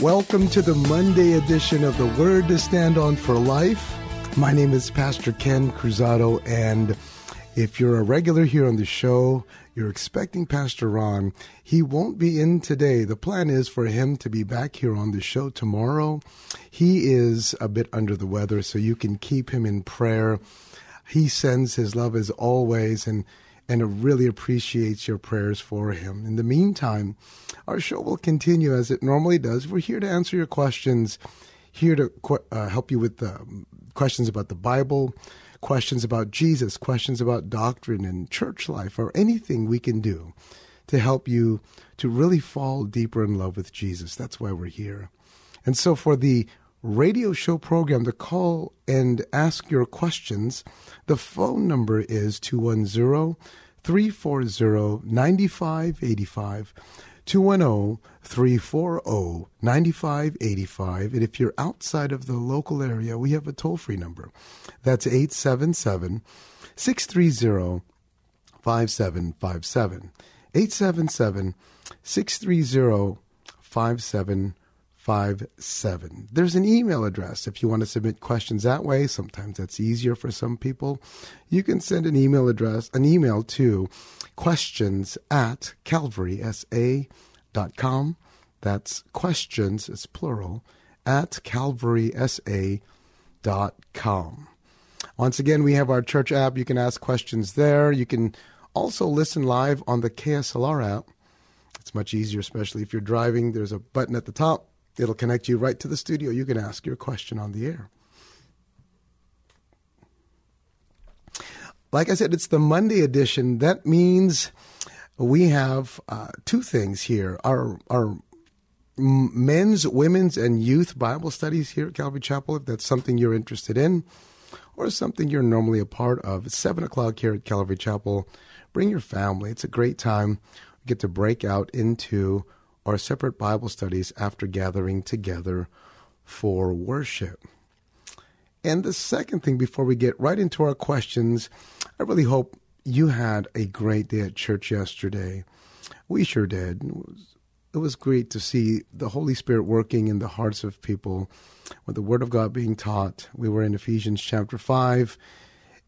Welcome to the Monday edition of the Word to Stand On for Life. My name is Pastor Ken Cruzado, and if you're a regular here on the show, you're expecting Pastor Ron. He won't be in today. The plan is for him to be back here on the show tomorrow. He is a bit under the weather, so you can keep him in prayer. He sends his love as always, and and really appreciates your prayers for him. In the meantime, our show will continue as it normally does. We're here to answer your questions, here to uh, help you with um, questions about the Bible, questions about Jesus, questions about doctrine and church life, or anything we can do to help you to really fall deeper in love with Jesus. That's why we're here. And so for the radio show program to call and ask your questions, the phone number is 210 340 9585. 210 340 9585. And if you're outside of the local area, we have a toll free number. That's 877 630 5757. 877 630 5757. There's an email address if you want to submit questions that way. Sometimes that's easier for some people. You can send an email address, an email to questions at calvarysa.com. That's questions, it's plural, at calvarysa.com. Once again, we have our church app. You can ask questions there. You can also listen live on the KSLR app. It's much easier, especially if you're driving. There's a button at the top. It'll connect you right to the studio. You can ask your question on the air. Like I said, it's the Monday edition. That means we have uh, two things here. Our our men's, women's, and youth Bible studies here at Calvary Chapel. If that's something you're interested in, or something you're normally a part of, it's seven o'clock here at Calvary Chapel. Bring your family. It's a great time. We get to break out into our separate Bible studies after gathering together for worship. And the second thing, before we get right into our questions, I really hope you had a great day at church yesterday. We sure did. It was, it was great to see the Holy Spirit working in the hearts of people with the Word of God being taught. We were in Ephesians chapter 5,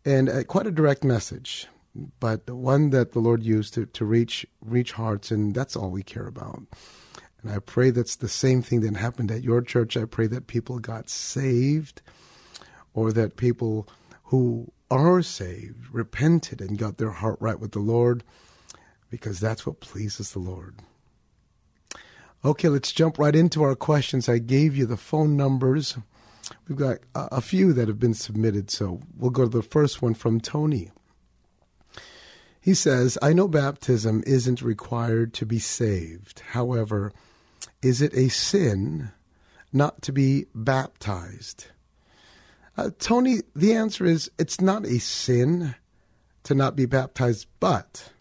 and uh, quite a direct message, but the one that the Lord used to, to reach, reach hearts, and that's all we care about. And I pray that's the same thing that happened at your church. I pray that people got saved or that people who are saved repented and got their heart right with the Lord because that's what pleases the Lord. Okay, let's jump right into our questions. I gave you the phone numbers. We've got a, a few that have been submitted, so we'll go to the first one from Tony. He says, I know baptism isn't required to be saved. However, is it a sin not to be baptized? Uh, Tony, the answer is it's not a sin to not be baptized, but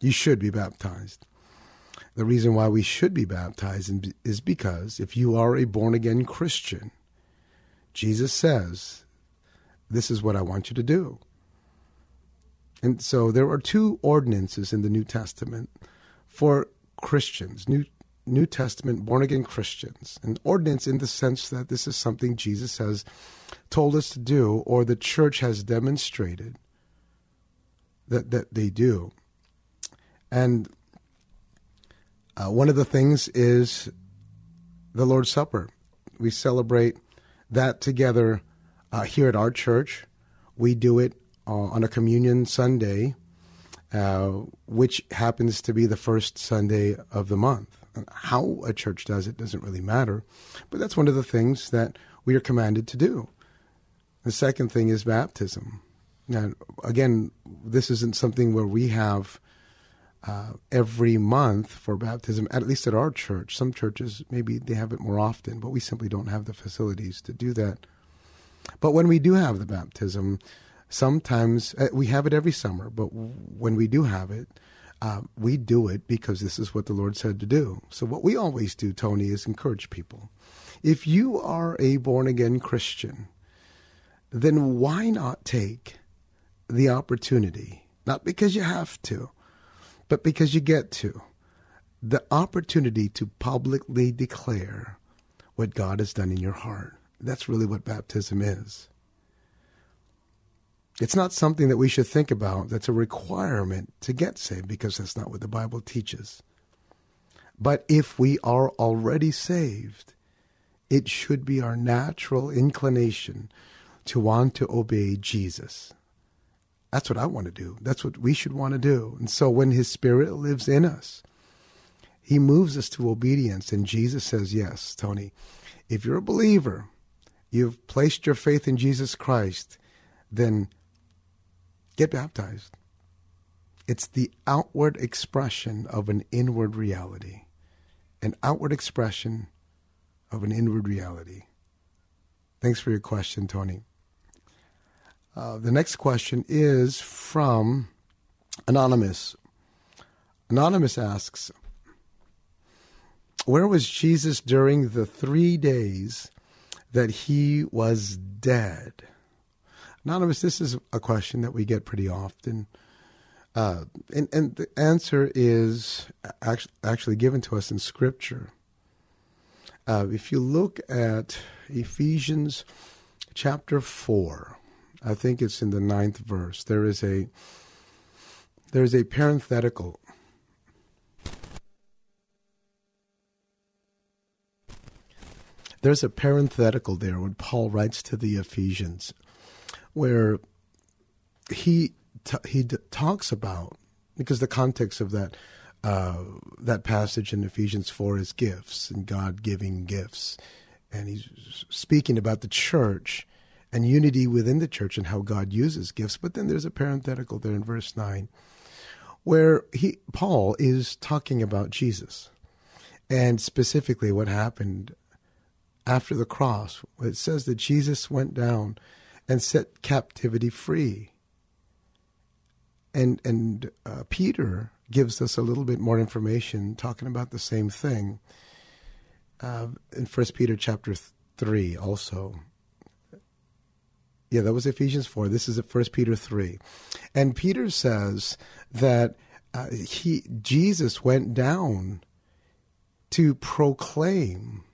you should be baptized. The reason why we should be baptized is because if you are a born again Christian, Jesus says, This is what I want you to do. And so there are two ordinances in the New Testament for Christians, New New Testament born again Christians. An ordinance in the sense that this is something Jesus has told us to do or the church has demonstrated that that they do. And uh, one of the things is the Lord's Supper. We celebrate that together uh, here at our church. We do it on a communion Sunday, uh, which happens to be the first Sunday of the month. How a church does it doesn't really matter, but that's one of the things that we are commanded to do. The second thing is baptism. Now, again, this isn't something where we have uh, every month for baptism, at least at our church. Some churches, maybe they have it more often, but we simply don't have the facilities to do that. But when we do have the baptism, sometimes uh, we have it every summer, but when we do have it, uh, we do it because this is what the Lord said to do. So, what we always do, Tony, is encourage people. If you are a born again Christian, then why not take the opportunity? Not because you have to, but because you get to the opportunity to publicly declare what God has done in your heart. That's really what baptism is. It's not something that we should think about that's a requirement to get saved because that's not what the Bible teaches. But if we are already saved, it should be our natural inclination to want to obey Jesus. That's what I want to do. That's what we should want to do. And so when His Spirit lives in us, He moves us to obedience. And Jesus says, Yes, Tony, if you're a believer, you've placed your faith in Jesus Christ, then get baptized. It's the outward expression of an inward reality, an outward expression of an inward reality. Thanks for your question, Tony. Uh, the next question is from Anonymous. Anonymous asks, Where was Jesus during the three days that he was dead? Anonymous, this is a question that we get pretty often. Uh, and, and the answer is actually, actually given to us in Scripture. Uh, if you look at Ephesians chapter 4, I think it's in the ninth verse. There is a there is a parenthetical. There's a parenthetical there when Paul writes to the Ephesians, where he t- he d- talks about because the context of that uh, that passage in Ephesians four is gifts and God giving gifts, and he's speaking about the church and unity within the church and how God uses gifts. But then there's a parenthetical there in verse 9 where he Paul is talking about Jesus and specifically what happened after the cross. It says that Jesus went down and set captivity free. And and uh, Peter gives us a little bit more information talking about the same thing uh, in First Peter chapter three also yeah, that was Ephesians 4. This is 1 Peter 3. And Peter says that uh, he Jesus went down to proclaim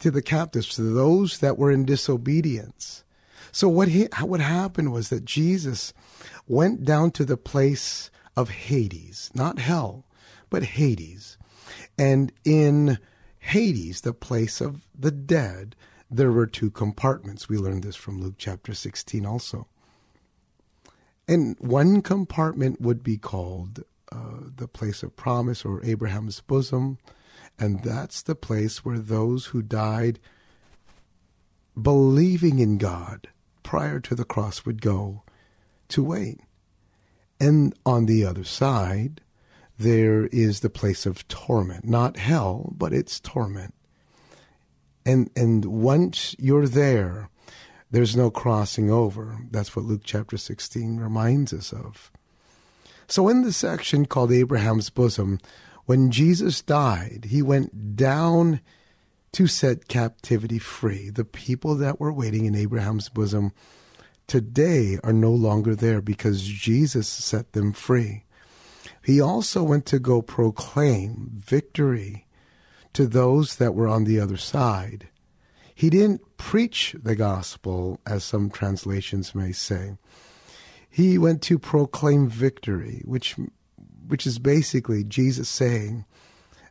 to the captives, to those that were in disobedience. So what he, what happened was that Jesus went down to the place of Hades, not hell, but Hades. And in Hades, the place of the dead, there were two compartments. We learned this from Luke chapter 16 also. And one compartment would be called uh, the place of promise or Abraham's bosom. And that's the place where those who died believing in God prior to the cross would go to wait. And on the other side, there is the place of torment. Not hell, but it's torment. And and once you're there, there's no crossing over. That's what Luke chapter 16 reminds us of. So, in the section called Abraham's bosom, when Jesus died, he went down to set captivity free. The people that were waiting in Abraham's bosom today are no longer there because Jesus set them free. He also went to go proclaim victory to those that were on the other side. He didn't preach the gospel, as some translations may say. He went to proclaim victory, which, which is basically Jesus saying,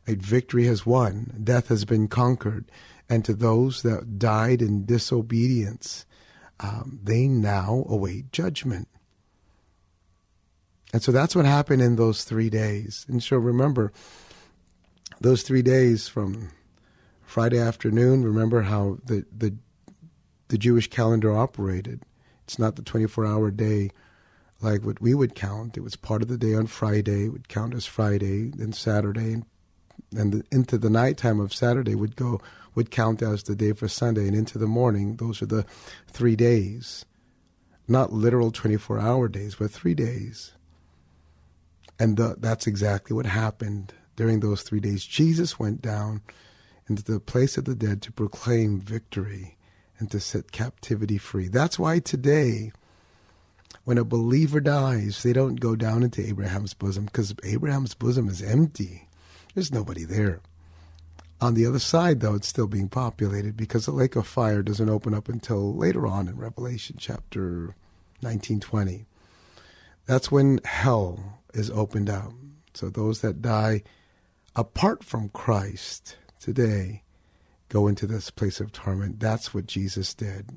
a victory has won, death has been conquered, and to those that died in disobedience, um, they now await judgment. And so that's what happened in those three days. And so remember, those three days from Friday afternoon, remember how the, the, the Jewish calendar operated. It's not the 24 hour day like what we would count. It was part of the day on Friday, it would count as Friday, then Saturday, and, and the, into the nighttime of Saturday would go would count as the day for Sunday, and into the morning. Those are the three days, not literal 24 hour days, but three days. And the, that's exactly what happened during those three days. Jesus went down into the place of the dead to proclaim victory and to set captivity free. That's why today, when a believer dies, they don't go down into Abraham's bosom because Abraham's bosom is empty. There's nobody there. On the other side, though, it's still being populated because the lake of fire doesn't open up until later on in Revelation chapter 19, 20. That's when hell is opened up. So those that die apart from Christ today go into this place of torment. That's what Jesus did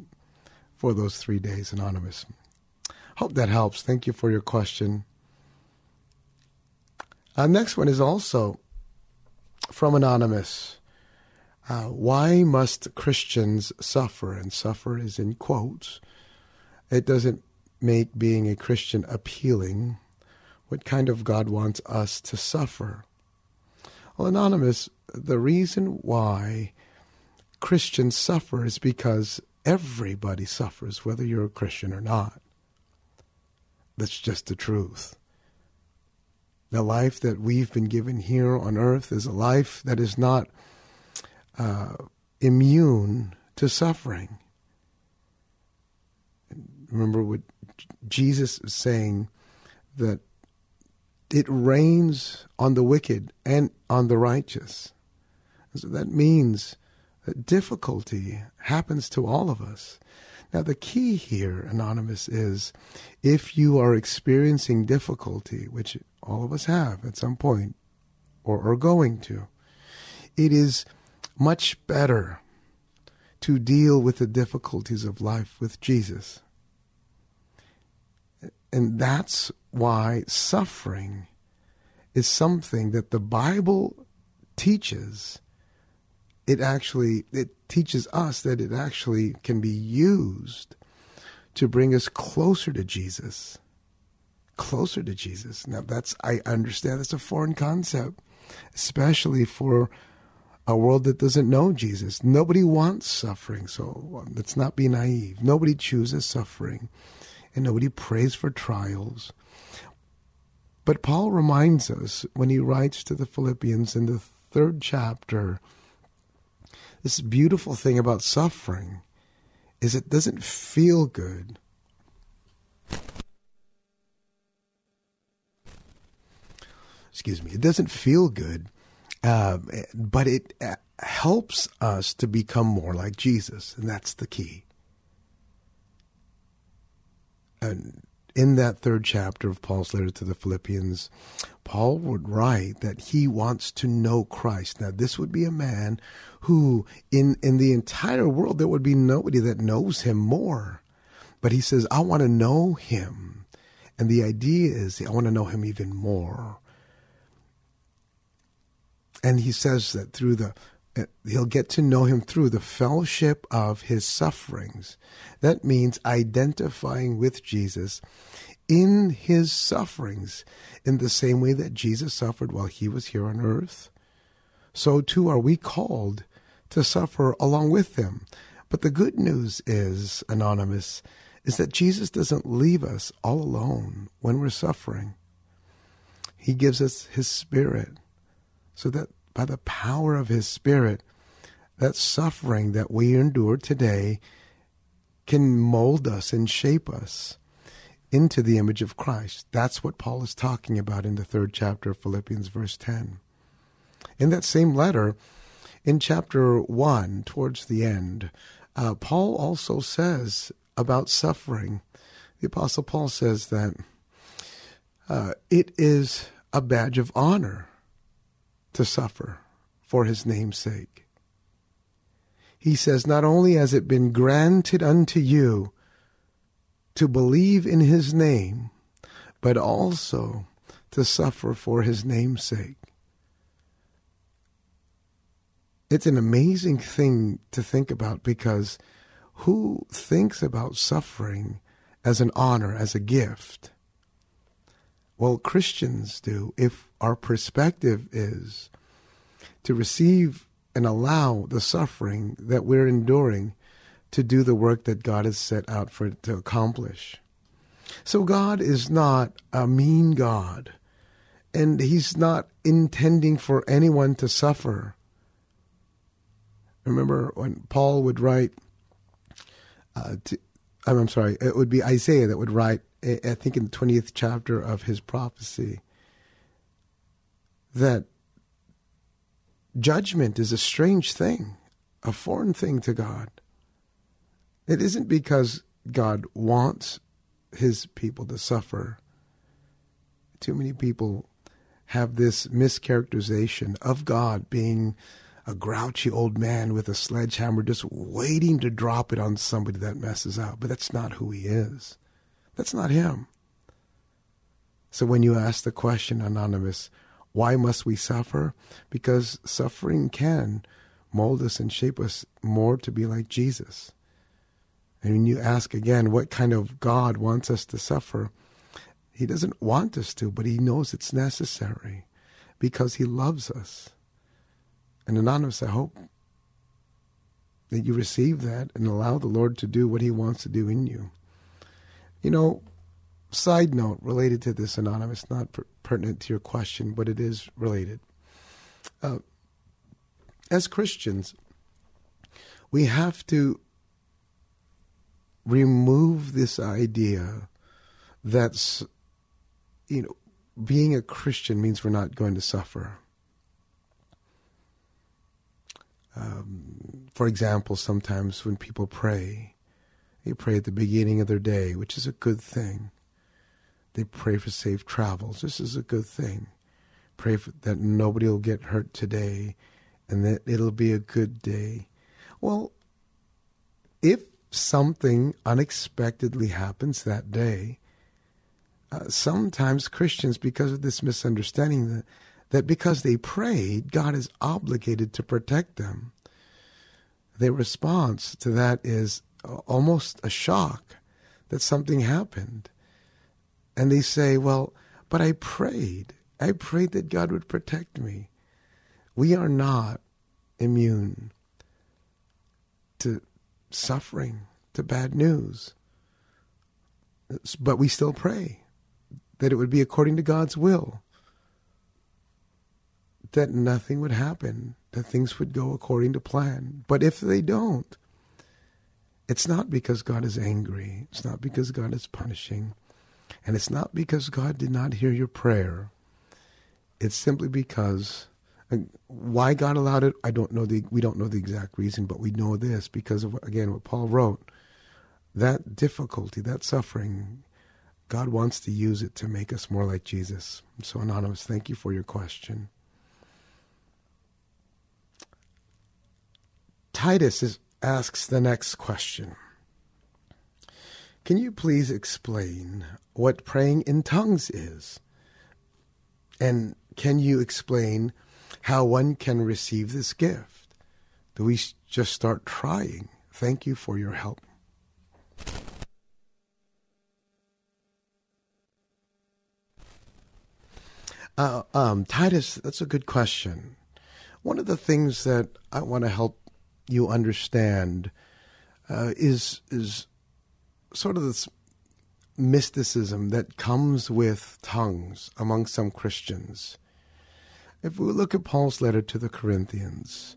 for those three days, Anonymous. Hope that helps. Thank you for your question. Our uh, next one is also from Anonymous. Uh, why must Christians suffer? And suffer is in quotes. It doesn't make being a Christian appealing what kind of God wants us to suffer. Well, Anonymous, the reason why Christians suffer is because everybody suffers, whether you're a Christian or not. That's just the truth. The life that we've been given here on earth is a life that is not uh, immune to suffering. Remember what Jesus is saying that it rains on the wicked and on the righteous. So that means that difficulty happens to all of us. Now, the key here, Anonymous, is if you are experiencing difficulty, which all of us have at some point or are going to, it is much better to deal with the difficulties of life with Jesus. And that's why suffering is something that the Bible teaches. It actually it teaches us that it actually can be used to bring us closer to Jesus. Closer to Jesus. Now that's I understand that's a foreign concept, especially for a world that doesn't know Jesus. Nobody wants suffering, so let's not be naive. Nobody chooses suffering and nobody prays for trials. But Paul reminds us when he writes to the Philippians in the third chapter this beautiful thing about suffering is it doesn't feel good. Excuse me, it doesn't feel good, uh, but it uh, helps us to become more like Jesus, and that's the key. And in that third chapter of Paul's letter to the Philippians, Paul would write that he wants to know Christ. Now, this would be a man who, in, in the entire world, there would be nobody that knows him more. But he says, I want to know him. And the idea is, I want to know him even more. And he says that through the he'll get to know him through the fellowship of his sufferings. That means identifying with Jesus in his sufferings in the same way that Jesus suffered while he was here on earth. So too are we called to suffer along with him. But the good news is, Anonymous, is that Jesus doesn't leave us all alone when we're suffering. He gives us His Spirit so that by the power of His Spirit, that suffering that we endure today can mold us and shape us into the image of Christ. That's what Paul is talking about in the third chapter of Philippians, verse 10. In that same letter, in chapter 1, towards the end, uh, Paul also says about suffering. The Apostle Paul says that uh, it is a badge of honor to suffer for his name's sake. He says, Not only has it been granted unto you to believe in his name, but also to suffer for his name's sake. It's an amazing thing to think about because who thinks about suffering as an honor, as a gift? Well, Christians do if our perspective is to receive and allow the suffering that we're enduring to do the work that God has set out for it to accomplish. So God is not a mean God, and He's not intending for anyone to suffer. Remember when Paul would write, uh, to, I'm sorry, it would be Isaiah that would write, I think in the 20th chapter of his prophecy, that judgment is a strange thing, a foreign thing to God. It isn't because God wants his people to suffer. Too many people have this mischaracterization of God being a grouchy old man with a sledgehammer just waiting to drop it on somebody that messes up. But that's not who he is. That's not him. So when you ask the question, Anonymous, why must we suffer? Because suffering can mold us and shape us more to be like Jesus. And when you ask again, what kind of God wants us to suffer? He doesn't want us to, but he knows it's necessary because he loves us. And Anonymous, I hope that you receive that and allow the Lord to do what he wants to do in you. You know, side note related to this, Anonymous, not per- pertinent to your question, but it is related. Uh, as Christians, we have to remove this idea that you know being a Christian means we're not going to suffer. Um, for example, sometimes when people pray, they pray at the beginning of their day, which is a good thing. They pray for safe travels. This is a good thing. Pray for, that nobody will get hurt today and that it'll be a good day. Well, if something unexpectedly happens that day, uh, sometimes Christians, because of this misunderstanding that, that because they prayed, God is obligated to protect them, their response to that is almost a shock that something happened. And they say, Well, but I prayed. I prayed that God would protect me. We are not immune to suffering, to bad news. But we still pray that it would be according to God's will, that nothing would happen, that things would go according to plan. But if they don't, it's not because God is angry, it's not because God is punishing, and it's not because God did not hear your prayer. It's simply because uh, why God allowed it, I don't know the we don't know the exact reason, but we know this because of again what Paul wrote. That difficulty, that suffering, God wants to use it to make us more like Jesus. So anonymous, thank you for your question. Titus is, asks the next question. Can you please explain what praying in tongues is? And can you explain how one can receive this gift? Do we just start trying? Thank you for your help. Uh, um, Titus, that's a good question. One of the things that I want to help you understand uh, is is sort of this mysticism that comes with tongues among some Christians. If we look at Paul's letter to the Corinthians,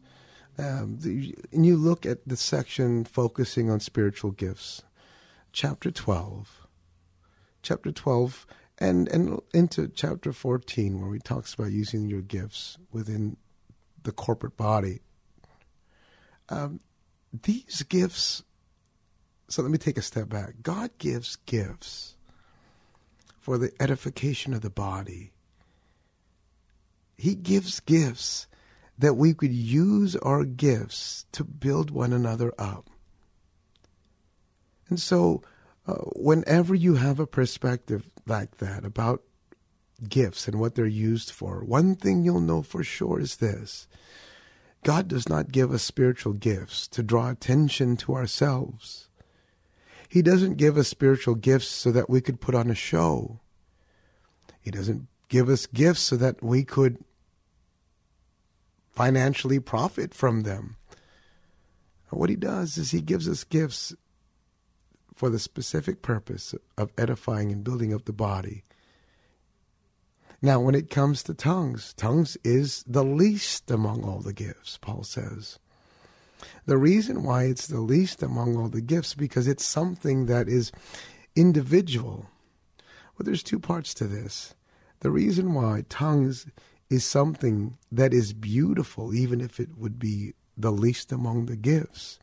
um, the, and you look at the section focusing on spiritual gifts, chapter 12, chapter 12, and, and into chapter 14, where he talks about using your gifts within the corporate body. Um, these gifts, so let me take a step back. God gives gifts for the edification of the body. He gives gifts that we could use our gifts to build one another up. And so, uh, whenever you have a perspective like that about gifts and what they're used for, one thing you'll know for sure is this God does not give us spiritual gifts to draw attention to ourselves. He doesn't give us spiritual gifts so that we could put on a show. He doesn't give us gifts so that we could financially profit from them. What he does is he gives us gifts for the specific purpose of edifying and building up the body. Now, when it comes to tongues, tongues is the least among all the gifts, Paul says. The reason why it's the least among all the gifts because it's something that is individual. Well, there's two parts to this. The reason why tongues is something that is beautiful, even if it would be the least among the gifts,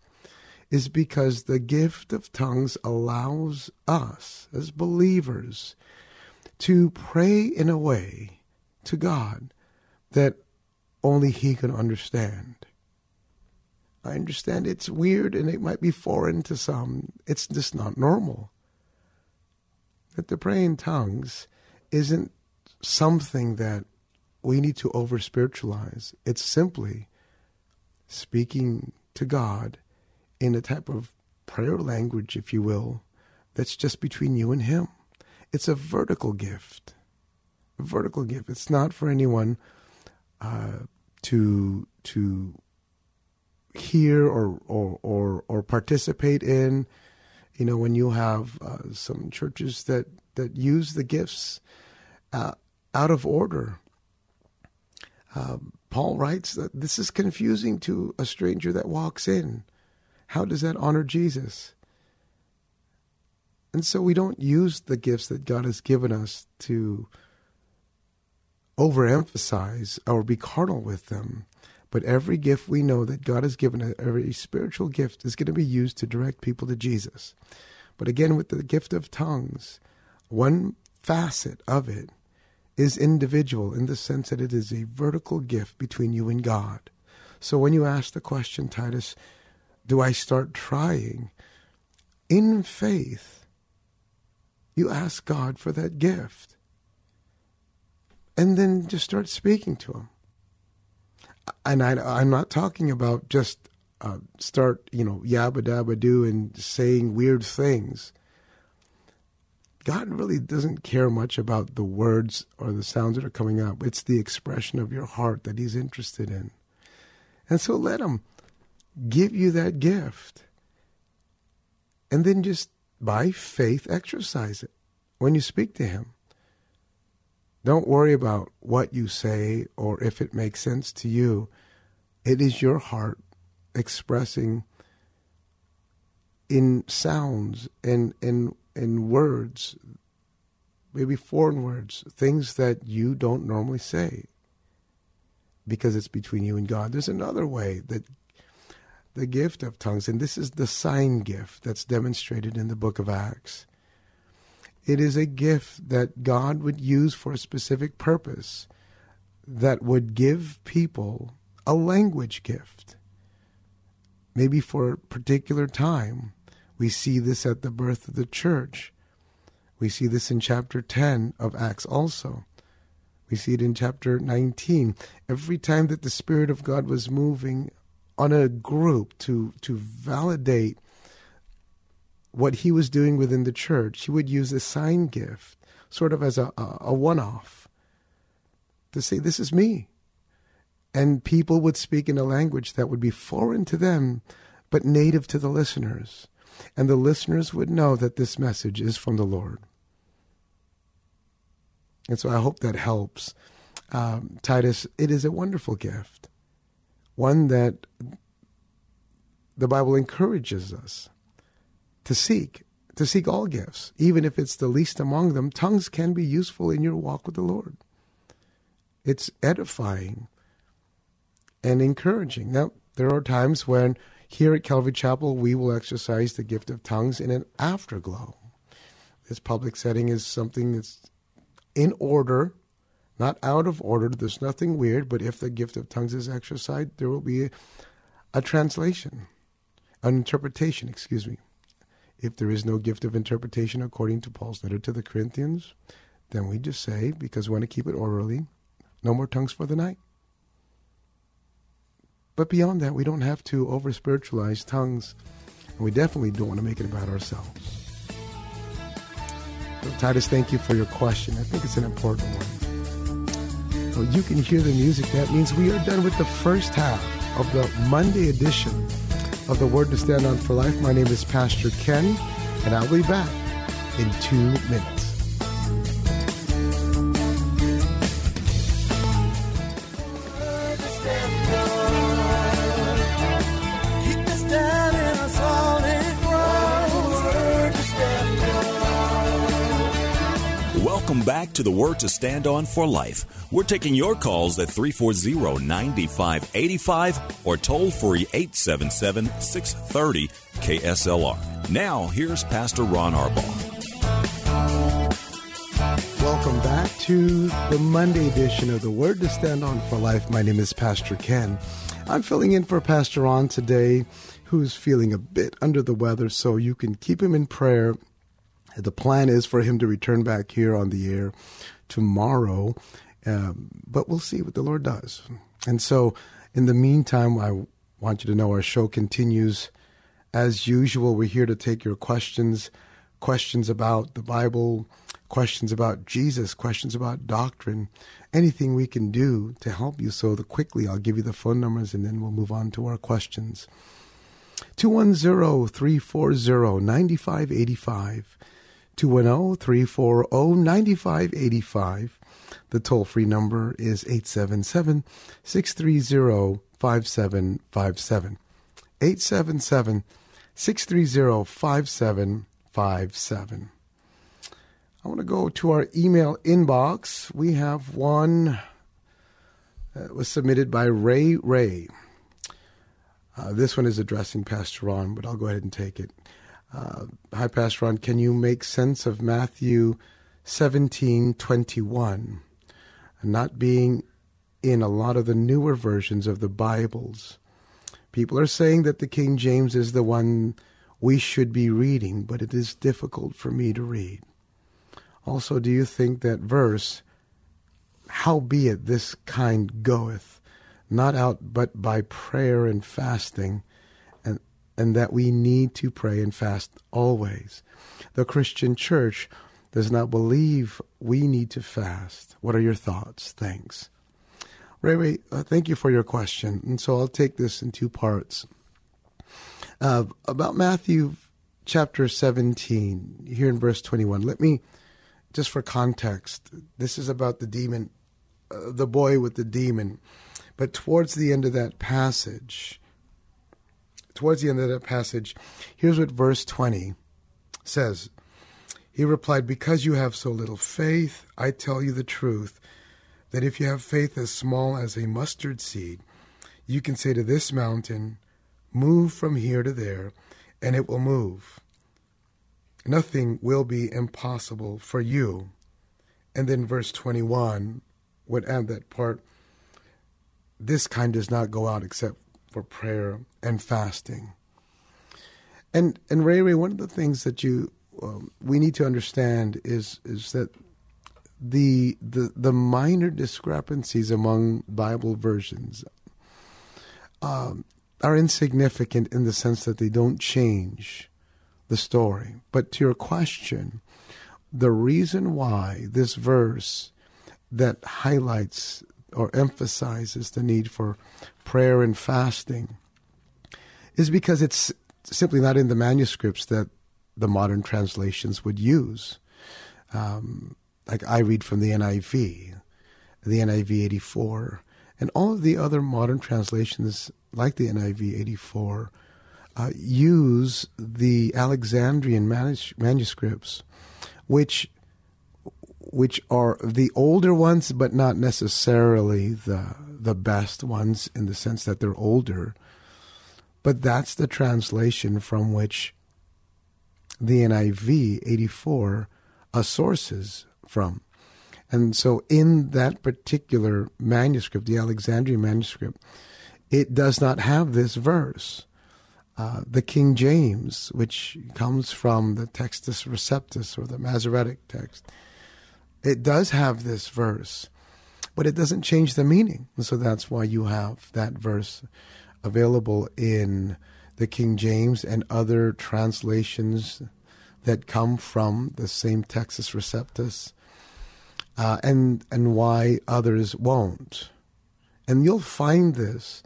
is because the gift of tongues allows us as believers to pray in a way to God that only He can understand. I understand it's weird and it might be foreign to some. It's just not normal. That to pray in tongues isn't something that we need to over spiritualize. It's simply speaking to God in a type of prayer language, if you will, that's just between you and Him. It's a vertical gift. A vertical gift. It's not for anyone uh, to to hear or, or or or participate in. You know, when you have uh, some churches that that use the gifts uh, out of order, uh, Paul writes that this is confusing to a stranger that walks in. How does that honor Jesus? And so we don't use the gifts that God has given us to overemphasize or be carnal with them. But every gift we know that God has given, every spiritual gift, is going to be used to direct people to Jesus. But again, with the gift of tongues, one facet of it is individual in the sense that it is a vertical gift between you and God. So when you ask the question, Titus, do I start trying? In faith, you ask God for that gift. And then just start speaking to Him. And I, am not talking about just uh, start, you know, yabba dabba do and saying weird things. God really doesn't care much about the words or the sounds that are coming out. It's the expression of your heart that He's interested in. And so let Him give you that gift. And then just by faith exercise it when you speak to Him. Don't worry about what you say or if it makes sense to you. It is your heart expressing in sounds and in in words, maybe foreign words, things that you don't normally say because it's between you and God. There's another way that the gift of tongues, and this is the sign gift that's demonstrated in the book of Acts. It is a gift that God would use for a specific purpose that would give people a language gift, maybe for a particular time we see this at the birth of the church. We see this in chapter 10 of Acts also. We see it in chapter 19. Every time that the Spirit of God was moving on a group to, to validate what he was doing within the church, he would use a sign gift, sort of as a, a, a one off, to say, This is me. And people would speak in a language that would be foreign to them, but native to the listeners. and the listeners would know that this message is from the Lord. And so I hope that helps. Um, Titus, it is a wonderful gift, one that the Bible encourages us to seek, to seek all gifts, even if it's the least among them. Tongues can be useful in your walk with the Lord. It's edifying and encouraging. Now, there are times when here at Calvary Chapel we will exercise the gift of tongues in an afterglow. This public setting is something that's in order, not out of order. There's nothing weird, but if the gift of tongues is exercised, there will be a, a translation, an interpretation, excuse me. If there is no gift of interpretation according to Paul's letter to the Corinthians, then we just say, because we want to keep it orderly, no more tongues for the night. But beyond that, we don't have to over spiritualize tongues, and we definitely don't want to make it about ourselves. So, Titus, thank you for your question. I think it's an important one. So you can hear the music. That means we are done with the first half of the Monday edition of the Word to Stand On for Life. My name is Pastor Ken, and I'll be back in two minutes. Welcome back to the Word to Stand On for Life. We're taking your calls at 340 9585 or toll free 877 630 KSLR. Now, here's Pastor Ron Arbaugh. Welcome back to the Monday edition of the Word to Stand On for Life. My name is Pastor Ken. I'm filling in for Pastor Ron today, who's feeling a bit under the weather, so you can keep him in prayer. The plan is for him to return back here on the air tomorrow, um, but we'll see what the Lord does. And so, in the meantime, I want you to know our show continues as usual. We're here to take your questions, questions about the Bible, questions about Jesus, questions about doctrine, anything we can do to help you. So, the quickly, I'll give you the phone numbers and then we'll move on to our questions. 210 340 9585. 210 340 9585. The toll free number is 877 630 5757. 877 630 5757. I want to go to our email inbox. We have one that was submitted by Ray Ray. Uh, this one is addressing Pastor Ron, but I'll go ahead and take it. Uh, Hi, Pastor Ron. Can you make sense of Matthew seventeen twenty one? Not being in a lot of the newer versions of the Bibles. People are saying that the King James is the one we should be reading, but it is difficult for me to read. Also, do you think that verse, howbeit this kind goeth, not out but by prayer and fasting, and, that we need to pray and fast always? The Christian church does not believe we need to fast. What are your thoughts? Thanks. Ray Ray, uh, thank you for your question. And so I'll take this in two parts. Uh, about Matthew chapter 17, here in verse 21, let me, just for context, this is about the demon, uh, the boy with the demon. But towards the end of that passage, towards the end of that passage, here's what verse 20 says. He replied, Because you have so little faith, I tell you the truth, that if you have faith as small as a mustard seed, you can say to this mountain, Move from here to there, and it will move. Nothing will be impossible for you. And then verse 21 would add that part this kind does not go out except for prayer and fasting. And and Ray Ray, one of the things that you um, we need to understand is is that the the the minor discrepancies among Bible versions um, are insignificant in the sense that they don't change the story. But to your question, the reason why this verse that highlights or emphasizes the need for prayer and fasting is because it's simply not in the manuscripts that the modern translations would use. Um, like I read from the NIV, the NIV 84, and all of the other modern translations, like the NIV 84, uh, use the Alexandrian manus- manuscripts, which which are the older ones, but not necessarily the the best ones in the sense that they're older. But that's the translation from which the NIV 84 uh, sources from. And so, in that particular manuscript, the Alexandrian manuscript, it does not have this verse. Uh, the King James, which comes from the Textus Receptus or the Masoretic text, it does have this verse, but it doesn't change the meaning. So that's why you have that verse available in the King James and other translations that come from the same Textus Receptus, uh, and and why others won't. And you'll find this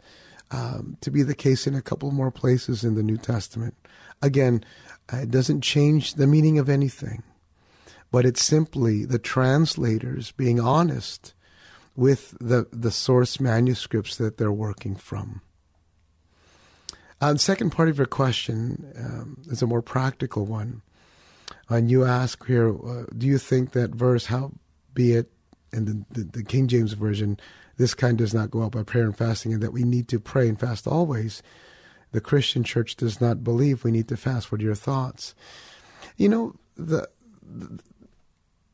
um, to be the case in a couple more places in the New Testament. Again, it doesn't change the meaning of anything, but it's simply the translators being honest with the, the source manuscripts that they're working from. Uh, the second part of your question um, is a more practical one. And you ask here, uh, do you think that verse, how be it in the, the, the King James Version, this kind does not go out by prayer and fasting, and that we need to pray and fast always. The Christian church does not believe we need to fast. What are your thoughts? You know, the, the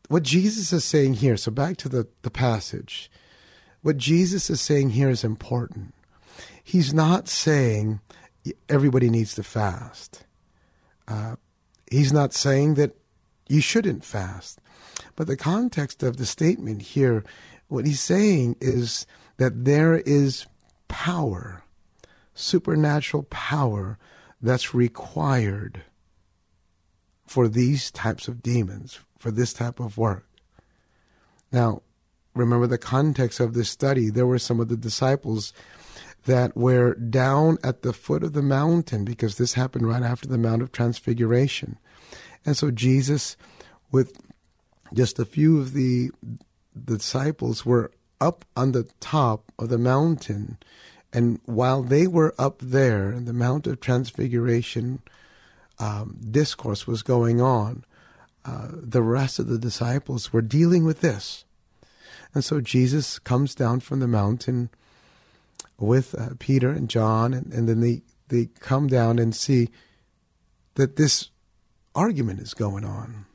what Jesus is saying here, so back to the, the passage, what Jesus is saying here is important. He's not saying everybody needs to fast. Uh, he's not saying that you shouldn't fast. But the context of the statement here what he's saying is that there is power, supernatural power, that's required for these types of demons, for this type of work. Now, remember the context of this study. There were some of the disciples that were down at the foot of the mountain because this happened right after the Mount of Transfiguration. And so Jesus, with just a few of the the disciples were up on the top of the mountain. And while they were up there, the Mount of Transfiguration um, discourse was going on, uh, the rest of the disciples were dealing with this. And so Jesus comes down from the mountain with uh, Peter and John, and, and then they, they come down and see that this argument is going on.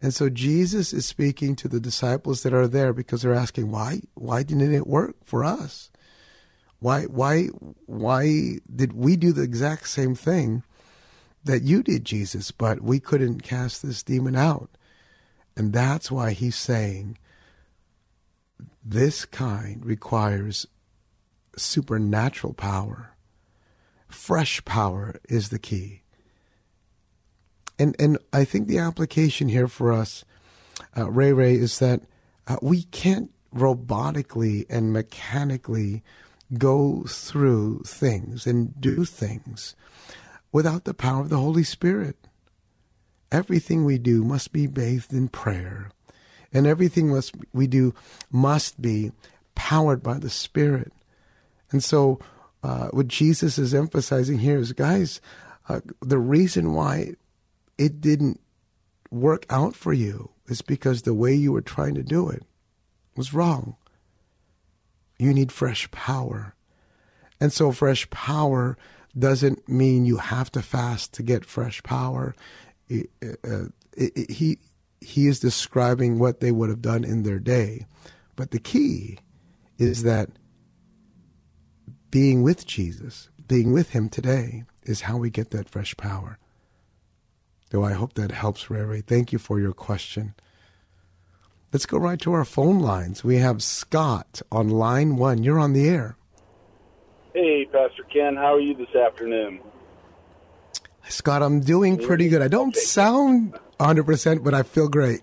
And so Jesus is speaking to the disciples that are there because they're asking, why, why didn't it work for us? Why, why, why did we do the exact same thing that you did, Jesus, but we couldn't cast this demon out? And that's why he's saying this kind requires supernatural power. Fresh power is the key and and I think the application here for us, uh, Ray Ray, is that uh, we can't robotically and mechanically go through things and do things without the power of the Holy Spirit. Everything we do must be bathed in prayer, and everything must we do must be powered by the Spirit. And so, uh, what Jesus is emphasizing here is, guys, uh, the reason why it didn't work out for you is because the way you were trying to do it was wrong. You need fresh power. And so, fresh power doesn't mean you have to fast to get fresh power. It, uh, it, it, he, he is describing what they would have done in their day. But the key is that being with Jesus, being with Him today, is how we get that fresh power. So I hope that helps, Ray. Thank you for your question. Let's go right to our phone lines. We have Scott on line one. You're on the air. Hey, Pastor Ken. How are you this afternoon? Scott, I'm doing pretty good. I don't sound 100%, but I feel great.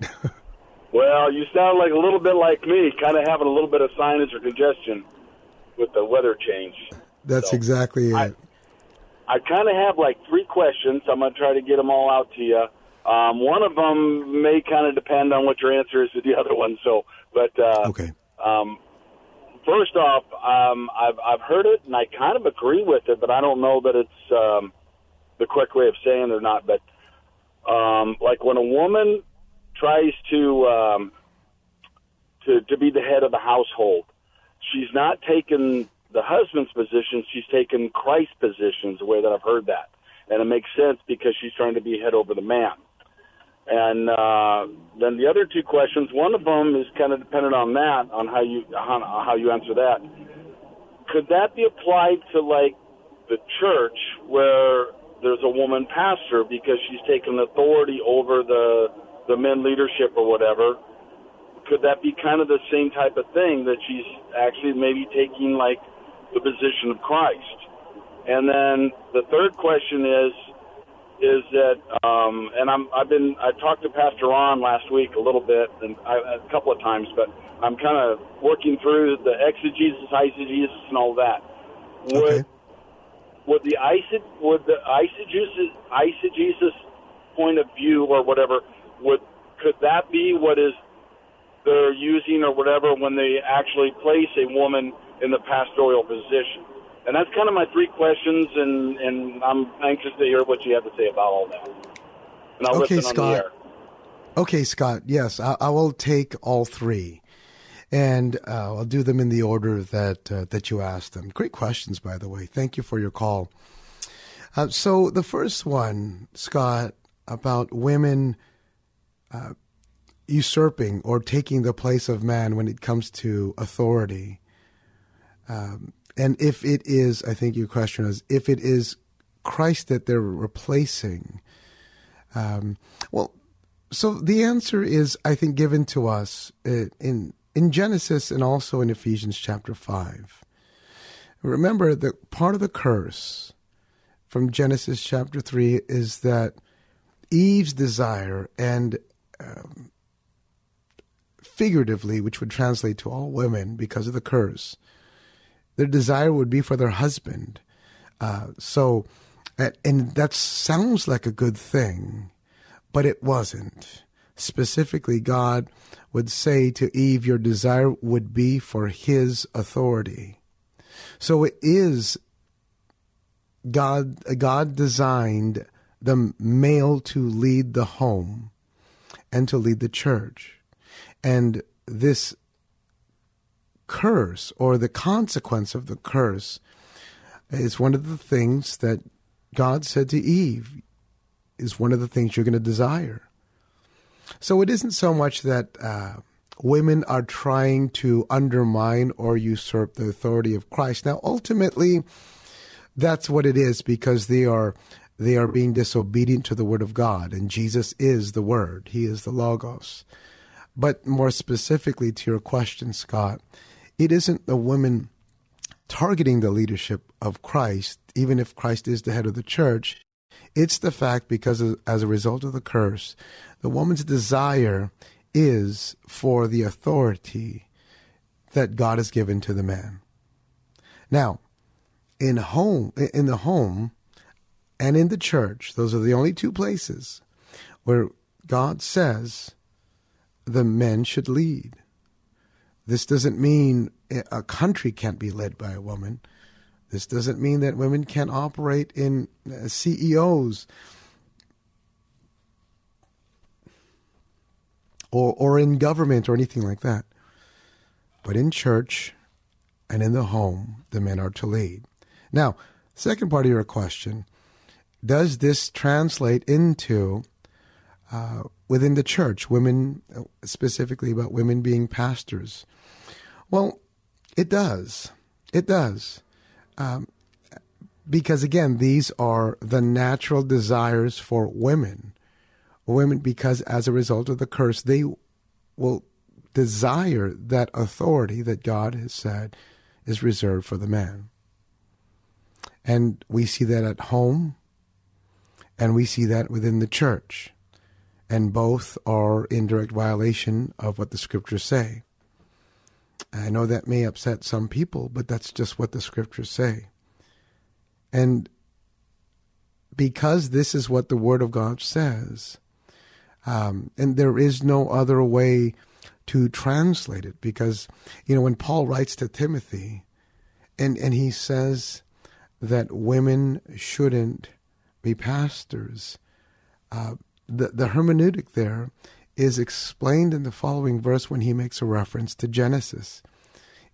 well, you sound like a little bit like me, kind of having a little bit of sinus or congestion with the weather change. That's so exactly it. I, I kind of have like three questions. I'm going to try to get them all out to you. Um, one of them may kind of depend on what your answer is to the other one. So, but uh, Okay. um, first off, um, I've I've heard it and I kind of agree with it, but I don't know that it's um, the correct way of saying it or not. But um, like when a woman tries to um, to to be the head of the household, she's not taking the husband's position; she's taking Christ's position. The way that I've heard that, and it makes sense because she's trying to be head over the man. And uh, then the other two questions, one of them is kind of dependent on that, on how you on how you answer that. Could that be applied to like the church where there's a woman pastor because she's taken authority over the the men leadership or whatever? Could that be kind of the same type of thing that she's actually maybe taking like the position of Christ? And then the third question is is that, um, and I'm, I've been, I talked to Pastor Ron last week a little bit, and I, a couple of times, but I'm kind of working through the exegesis, eisegesis, and all that. Would, Okay. would the eise, would the eisegesis, eisegesis point of view or whatever, would could that be what is they're using or whatever when they actually place a woman in the pastoral position? And that's kind of my three questions, and, and I'm anxious to hear what you have to say about all that. And I'll Okay, listen on Scott. the air. Okay, Scott. Yes, I, I will take all three, and uh, I'll do them in the order that uh, that you asked them. Great questions, by the way. Thank you for your call. Uh, so the first one, Scott, about women uh, usurping or taking the place of man when it comes to authority, um, and if it is, I think your question is, if it is Christ that they're replacing. Um, well, so the answer is, I think, given to us uh, in in Genesis and also in Ephesians chapter five. Remember that part of the curse from Genesis chapter three is that Eve's desire and um, figuratively, which would translate to all women because of the curse, their desire would be for their husband. Uh, so, and- that sounds like a good thing but it wasn't. Specifically, God would say to Eve, Your desire would be for his authority. So it is God, God designed the male to lead the home and to lead the church. And this curse or the consequence of the curse is one of the things that God said to Eve is one of the things you're going to desire. So it isn't so much that uh, women are trying to undermine or usurp the authority of Christ. Now, ultimately, that's what it is because they are they are being disobedient to the word of God, and Jesus is the word. He is the logos. But more specifically to your question, Scott, it isn't the women targeting the leadership of Christ, even if Christ is the head of the church. It's the fact because as a result of the curse, the woman's desire is for the authority that God has given to the man. Now, in home, in the home, and in the church, those are the only two places where God says the men should lead. This doesn't mean a country can't be led by a woman. This doesn't mean that women can't operate in uh, CEOs or or in government or anything like that. But in church and in the home, the men are to lead. Now, second part of your question, does this translate into uh, within the church, women, specifically about women being pastors? Well, it does. It does. Um, because again, these are the natural desires for women. Women, because as a result of the curse, they will desire that authority that God has said is reserved for the man. And we see that at home, and we see that within the church. And both are in direct violation of what the scriptures say. I know that may upset some people, but that's just what the scriptures say. And because this is what the Word of God says. Um, and there is no other way to translate it because, you know, when Paul writes to Timothy and, and he says that women shouldn't be pastors, uh, the, the hermeneutic there is explained in the following verse when he makes a reference to Genesis,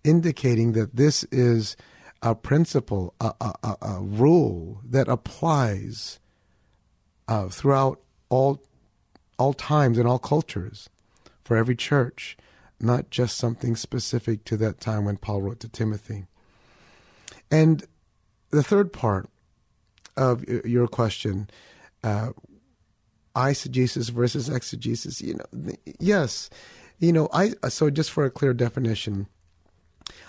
indicating that this is a principle, a, a, a, a rule that applies uh, throughout all all times and all cultures for every church, not just something specific to that time when Paul wrote to Timothy. And the third part of your question, uh, eisegesis versus exegesis, you know, yes, you know, I so just for a clear definition,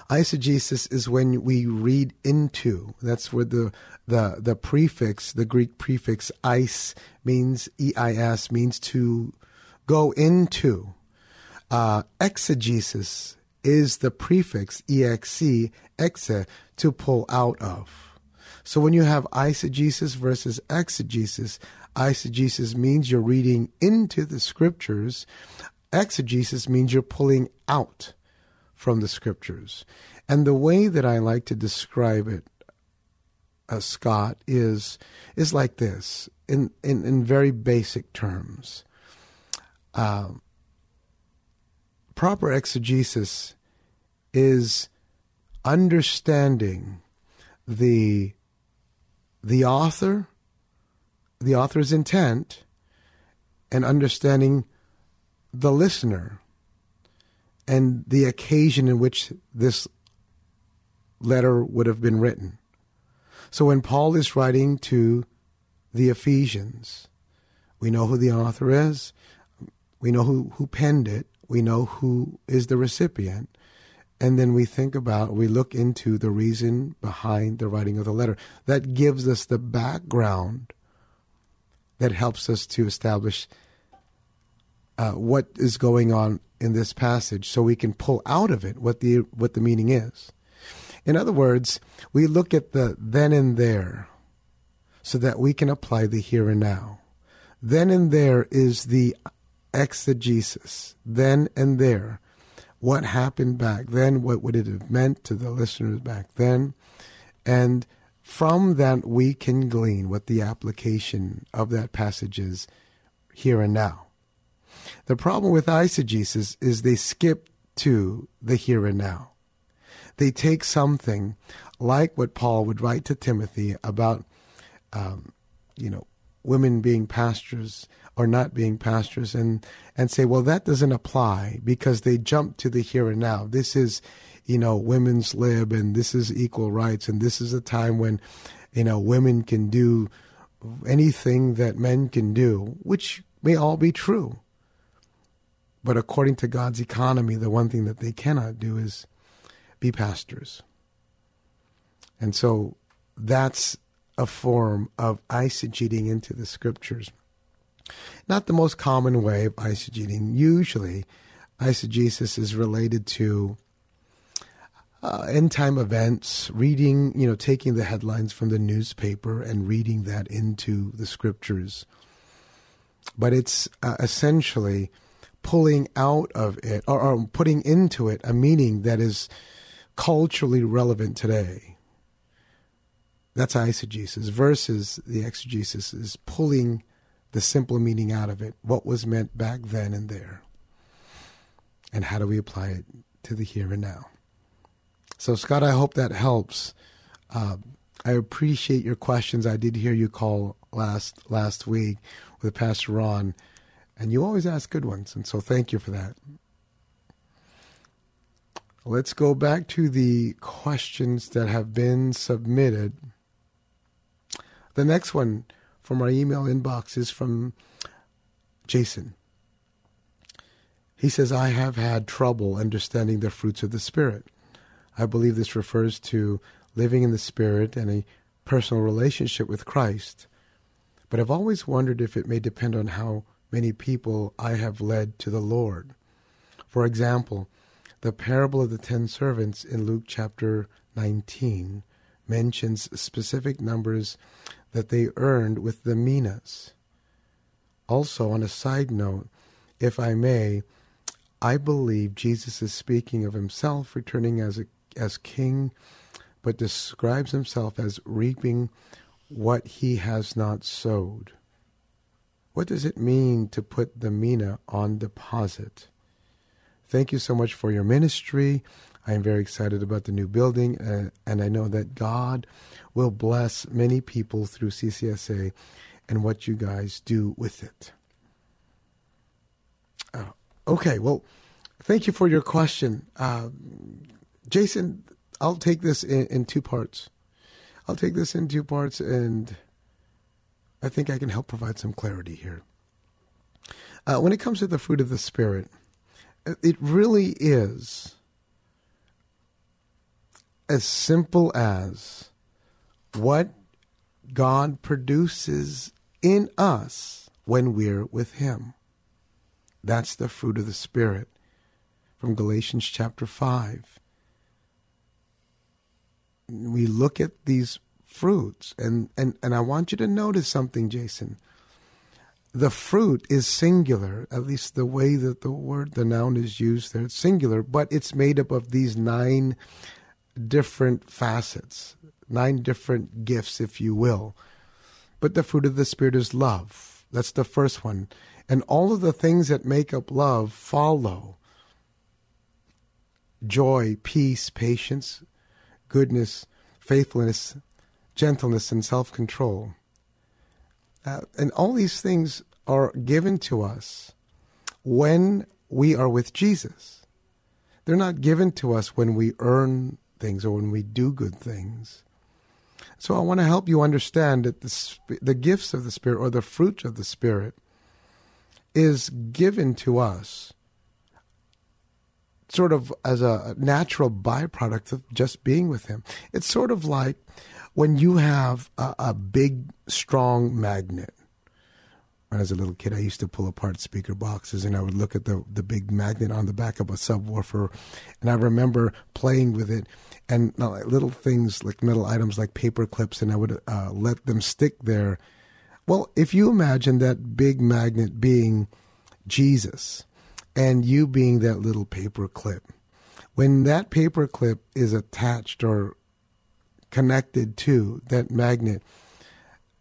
Eisegesis is when we read into. That's where the the the prefix, the Greek prefix eis means e i s means to go into. Uh, exegesis is the prefix exe exe to pull out of. So when you have eisegesis versus exegesis, eisegesis means you're reading into the scriptures. Exegesis means you're pulling out from the scriptures. And the way that I like to describe it, uh, Scott, is is like this in in, in very basic terms. Uh, proper exegesis is understanding the the author, the author's intent, and understanding the listener and the occasion in which this letter would have been written. So when Paul is writing to the Ephesians, we know who the author is, we know who, who penned it, we know who is the recipient, and then we think about, we look into the reason behind the writing of the letter. That gives us the background that helps us to establish uh, what is going on in this passage so we can pull out of it what the what the meaning is. In other words, we look at the then and there so that we can apply the here and now. Then and there is the exegesis. Then and there. What happened back then? What would it have meant to the listeners back then? And from that, we can glean what the application of that passage is here and now. The problem with eisegesis is they skip to the here and now. They take something like what Paul would write to Timothy about, um, you know, women being pastors or not being pastors, and and say, well, that doesn't apply because they jump to the here and now. This is, you know, women's lib, and this is equal rights, and this is a time when, you know, women can do anything that men can do, which may all be true. But according to God's economy, the one thing that they cannot do is be pastors. And so that's a form of eisegeting into the scriptures. Not the most common way of eisegeting. Usually, eisegesis is related to uh, end time events, reading, you know, taking the headlines from the newspaper and reading that into the scriptures. But it's uh, essentially pulling out of it or, or putting into it a meaning that is culturally relevant today. That's eisegesis versus the exegesis is pulling the simple meaning out of it, what was meant back then and there. And how do we apply it to the here and now? So, Scott, I hope that helps. Uh, I appreciate your questions. I did hear you call last last week with Pastor Ron and you always ask good ones. And so thank you for that. Let's go back to the questions that have been submitted. The next one from our email inbox is from Jason. He says, I have had trouble understanding the fruits of the Spirit. I believe this refers to living in the Spirit and a personal relationship with Christ. But I've always wondered if it may depend on how many people I have led to the Lord. For example, the parable of the ten servants in Luke chapter 19 mentions specific numbers that they earned with the minas. Also, on a side note, if I may, I believe Jesus is speaking of himself returning as a, as king, but describes himself as reaping what he has not sowed. What does it mean to put the mina on deposit? Thank you so much for your ministry. I am very excited about the new building, uh, and I know that God will bless many people through CCSA and what you guys do with it. Uh, okay, well, thank you for your question. Uh, Jason, I'll take this in, in two parts. I'll take this in two parts, and I think I can help provide some clarity here. Uh, when it comes to the fruit of the Spirit, it really is as simple as what God produces in us when we're with Him. That's the fruit of the Spirit from Galatians chapter 5. We look at these fruits, and, and, and I want you to notice something, Jason. The fruit is singular, at least the way that the word, the noun is used there, it's singular, but it's made up of these nine different facets, nine different gifts, if you will. But the fruit of the Spirit is love. That's the first one. And all of the things that make up love follow joy, peace, patience, goodness, faithfulness, gentleness, and self control. Uh, and all these things are given to us when we are with Jesus. They're not given to us when we earn things or when we do good things. So I want to help you understand that the, the gifts of the Spirit or the fruit of the Spirit is given to us sort of as a natural byproduct of just being with Him. It's sort of like when you have a, a big, strong magnet when I was a little kid, I used to pull apart speaker boxes and I would look at the, the big magnet on the back of a subwoofer. And I remember playing with it and uh, little things like metal items like paper clips, and I would uh, let them stick there. Well, if you imagine that big magnet being Jesus and you being that little paper clip, when that paper clip is attached or connected to that magnet,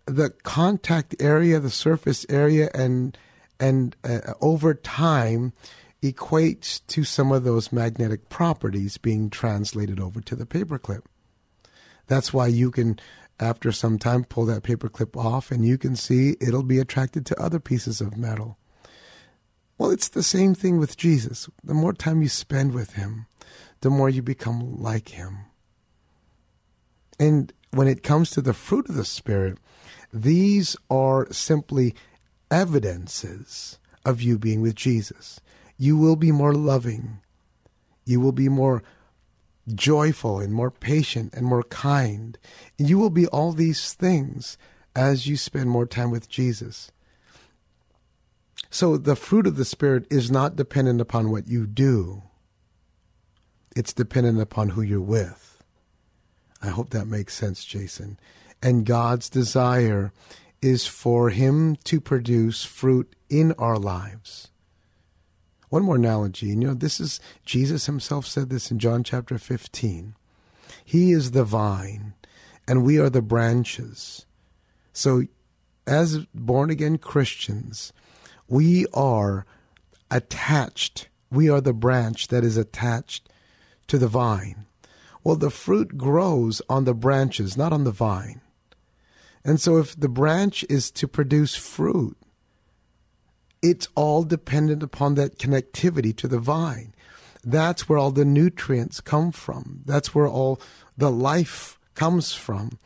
the contact area, the surface area, and and uh, over time equates to some of those magnetic properties being translated over to the paperclip. That's why you can, after some time, pull that paperclip off and you can see it'll be attracted to other pieces of metal. Well, it's the same thing with Jesus. The more time you spend with him, the more you become like him. And when it comes to the fruit of the Spirit, these are simply evidences of you being with Jesus. You will be more loving. You will be more joyful and more patient and more kind. You will be all these things as you spend more time with Jesus. So the fruit of the Spirit is not dependent upon what you do, it's dependent upon who you're with. I hope that makes sense, Jason. And God's desire is for Him to produce fruit in our lives. One more analogy. You know, this is Jesus himself said this in John chapter 15. He is the vine, and we are the branches. So, as born again Christians, we are attached. We are the branch that is attached to the vine. Well, the fruit grows on the branches, not on the vine. And so, if the branch is to produce fruit, it's all dependent upon that connectivity to the vine. That's where all the nutrients come from. That's where all the life comes from.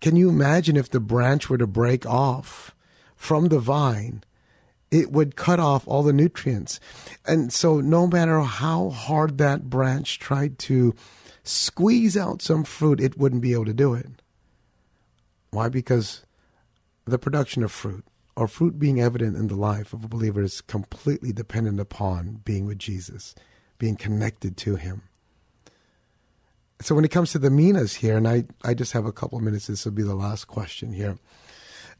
Can you imagine if the branch were to break off from the vine? It would cut off all the nutrients. And so, no matter how hard that branch tried to squeeze out some fruit, it wouldn't be able to do it. Why? Because the production of fruit or fruit being evident in the life of a believer is completely dependent upon being with Jesus, being connected to Him. so when it comes to the minas here, and I, I just have a couple minutes, this will be the last question here.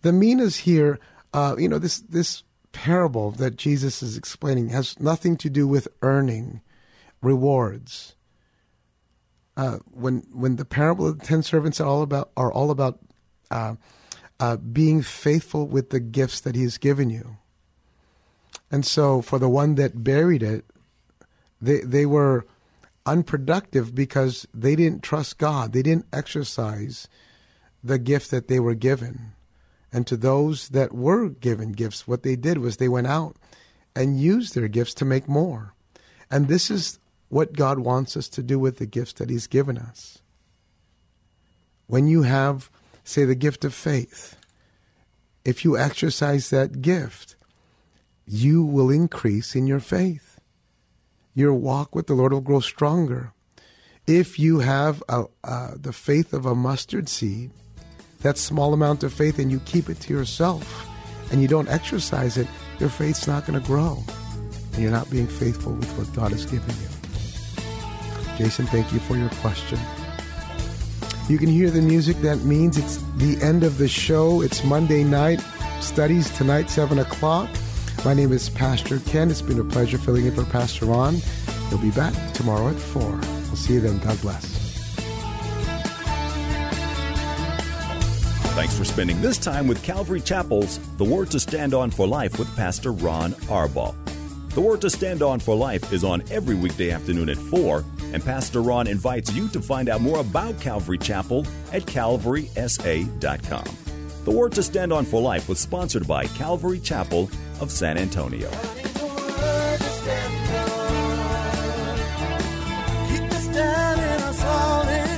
The minas here, uh, you know, this this parable that Jesus is explaining has nothing to do with earning rewards. Uh, when when the parable of the ten servants are all about are all about uh, uh, being faithful with the gifts that He's given you. And so, for the one that buried it, they they were unproductive because they didn't trust God. They didn't exercise the gift that they were given. And to those that were given gifts, what they did was they went out and used their gifts to make more. And this is what God wants us to do with the gifts that He's given us. When you have, say, the gift of faith, if you exercise that gift, you will increase in your faith. Your walk with the Lord will grow stronger. If you have a, uh, the faith of a mustard seed, that small amount of faith, and you keep it to yourself, and you don't exercise it, your faith's not going to grow. And you're not being faithful with what God has given you. Jason, thank you for your question. You can hear the music. That means it's the end of the show. It's Monday night. Studies tonight, 7 o'clock. My name is Pastor Ken. It's been a pleasure filling in for Pastor Ron. He'll be back tomorrow at 4. We'll see you then. God bless. Thanks for spending this time with Calvary Chapel's The Word to Stand On for Life with Pastor Ron Arbaugh. The Word to Stand On for Life is on every weekday afternoon at 4, and Pastor Ron invites you to find out more about Calvary Chapel at calvarysa.com. The Word to Stand On for Life was sponsored by Calvary Chapel of San Antonio. Keep us down in our.